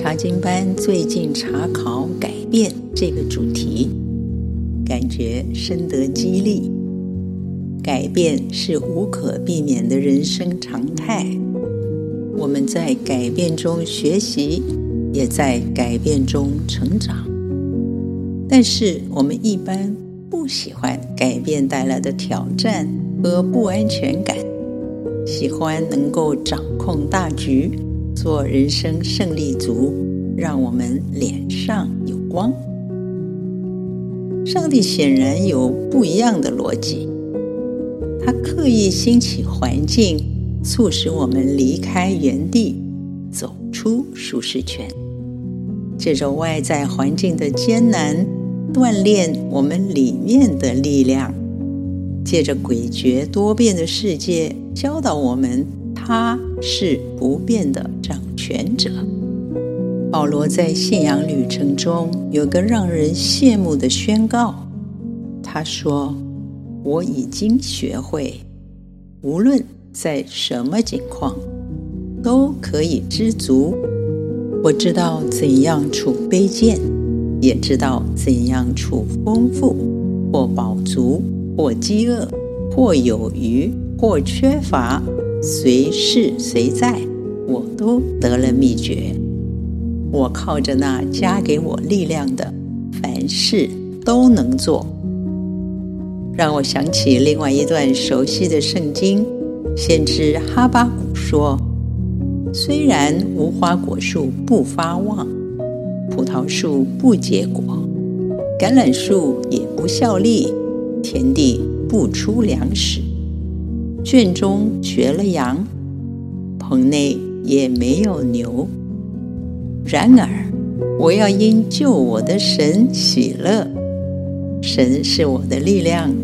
查经班最近查考改变这个主题，感觉深得激励。改变是无可避免的人生常态，我们在改变中学习，也在改变中成长。但是我们一般不喜欢改变带来的挑战和不安全感，喜欢能够掌控大局。做人生胜利组，让我们脸上有光。上帝显然有不一样的逻辑，他刻意兴起环境，促使我们离开原地，走出舒适圈。借着外在环境的艰难，锻炼我们里面的力量；借着诡谲多变的世界，教导我们。他是不变的掌权者。保罗在信仰旅程中有个让人羡慕的宣告，他说：“我已经学会，无论在什么境况，都可以知足。我知道怎样处卑贱，也知道怎样处丰富，或饱足，或饥饿，或有余，或缺乏。”随事随在，我都得了秘诀。我靠着那加给我力量的，凡事都能做。让我想起另外一段熟悉的圣经，先知哈巴谷说：“虽然无花果树不发旺，葡萄树不结果，橄榄树也不效力，田地不出粮食。”圈中绝了羊，棚内也没有牛。然而，我要因救我的神喜乐。神是我的力量，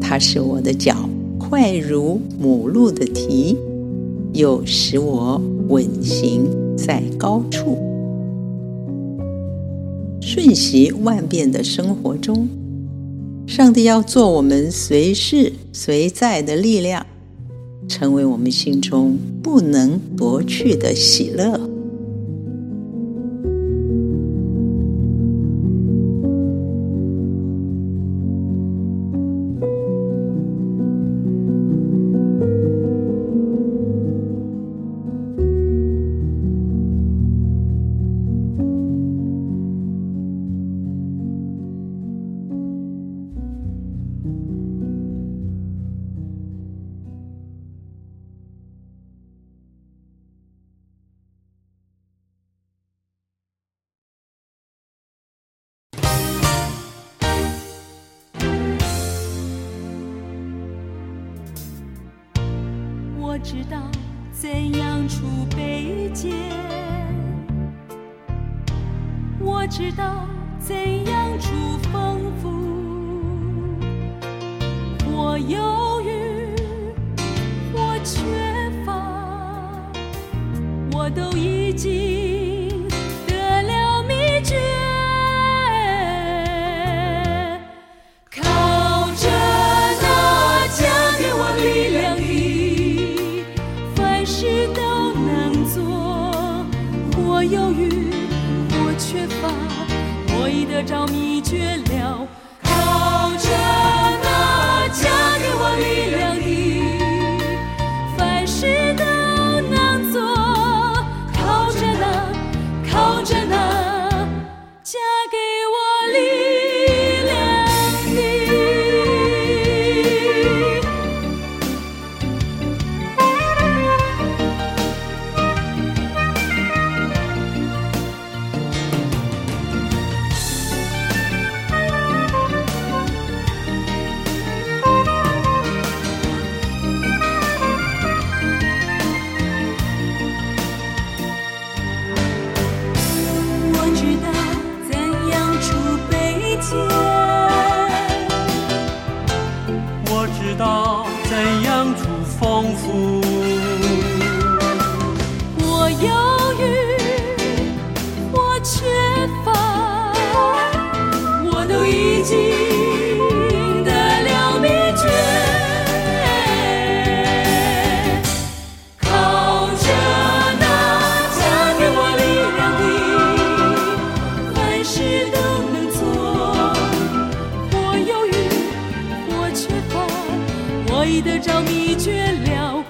他是我的脚快如母鹿的蹄，又使我稳行在高处。瞬息万变的生活中，上帝要做我们随事随在的力量。成为我们心中不能夺去的喜乐。知道怎样处卑贱，我知道怎样处丰富。我犹豫，我缺乏，我都已经。得着秘诀可得着，你却了。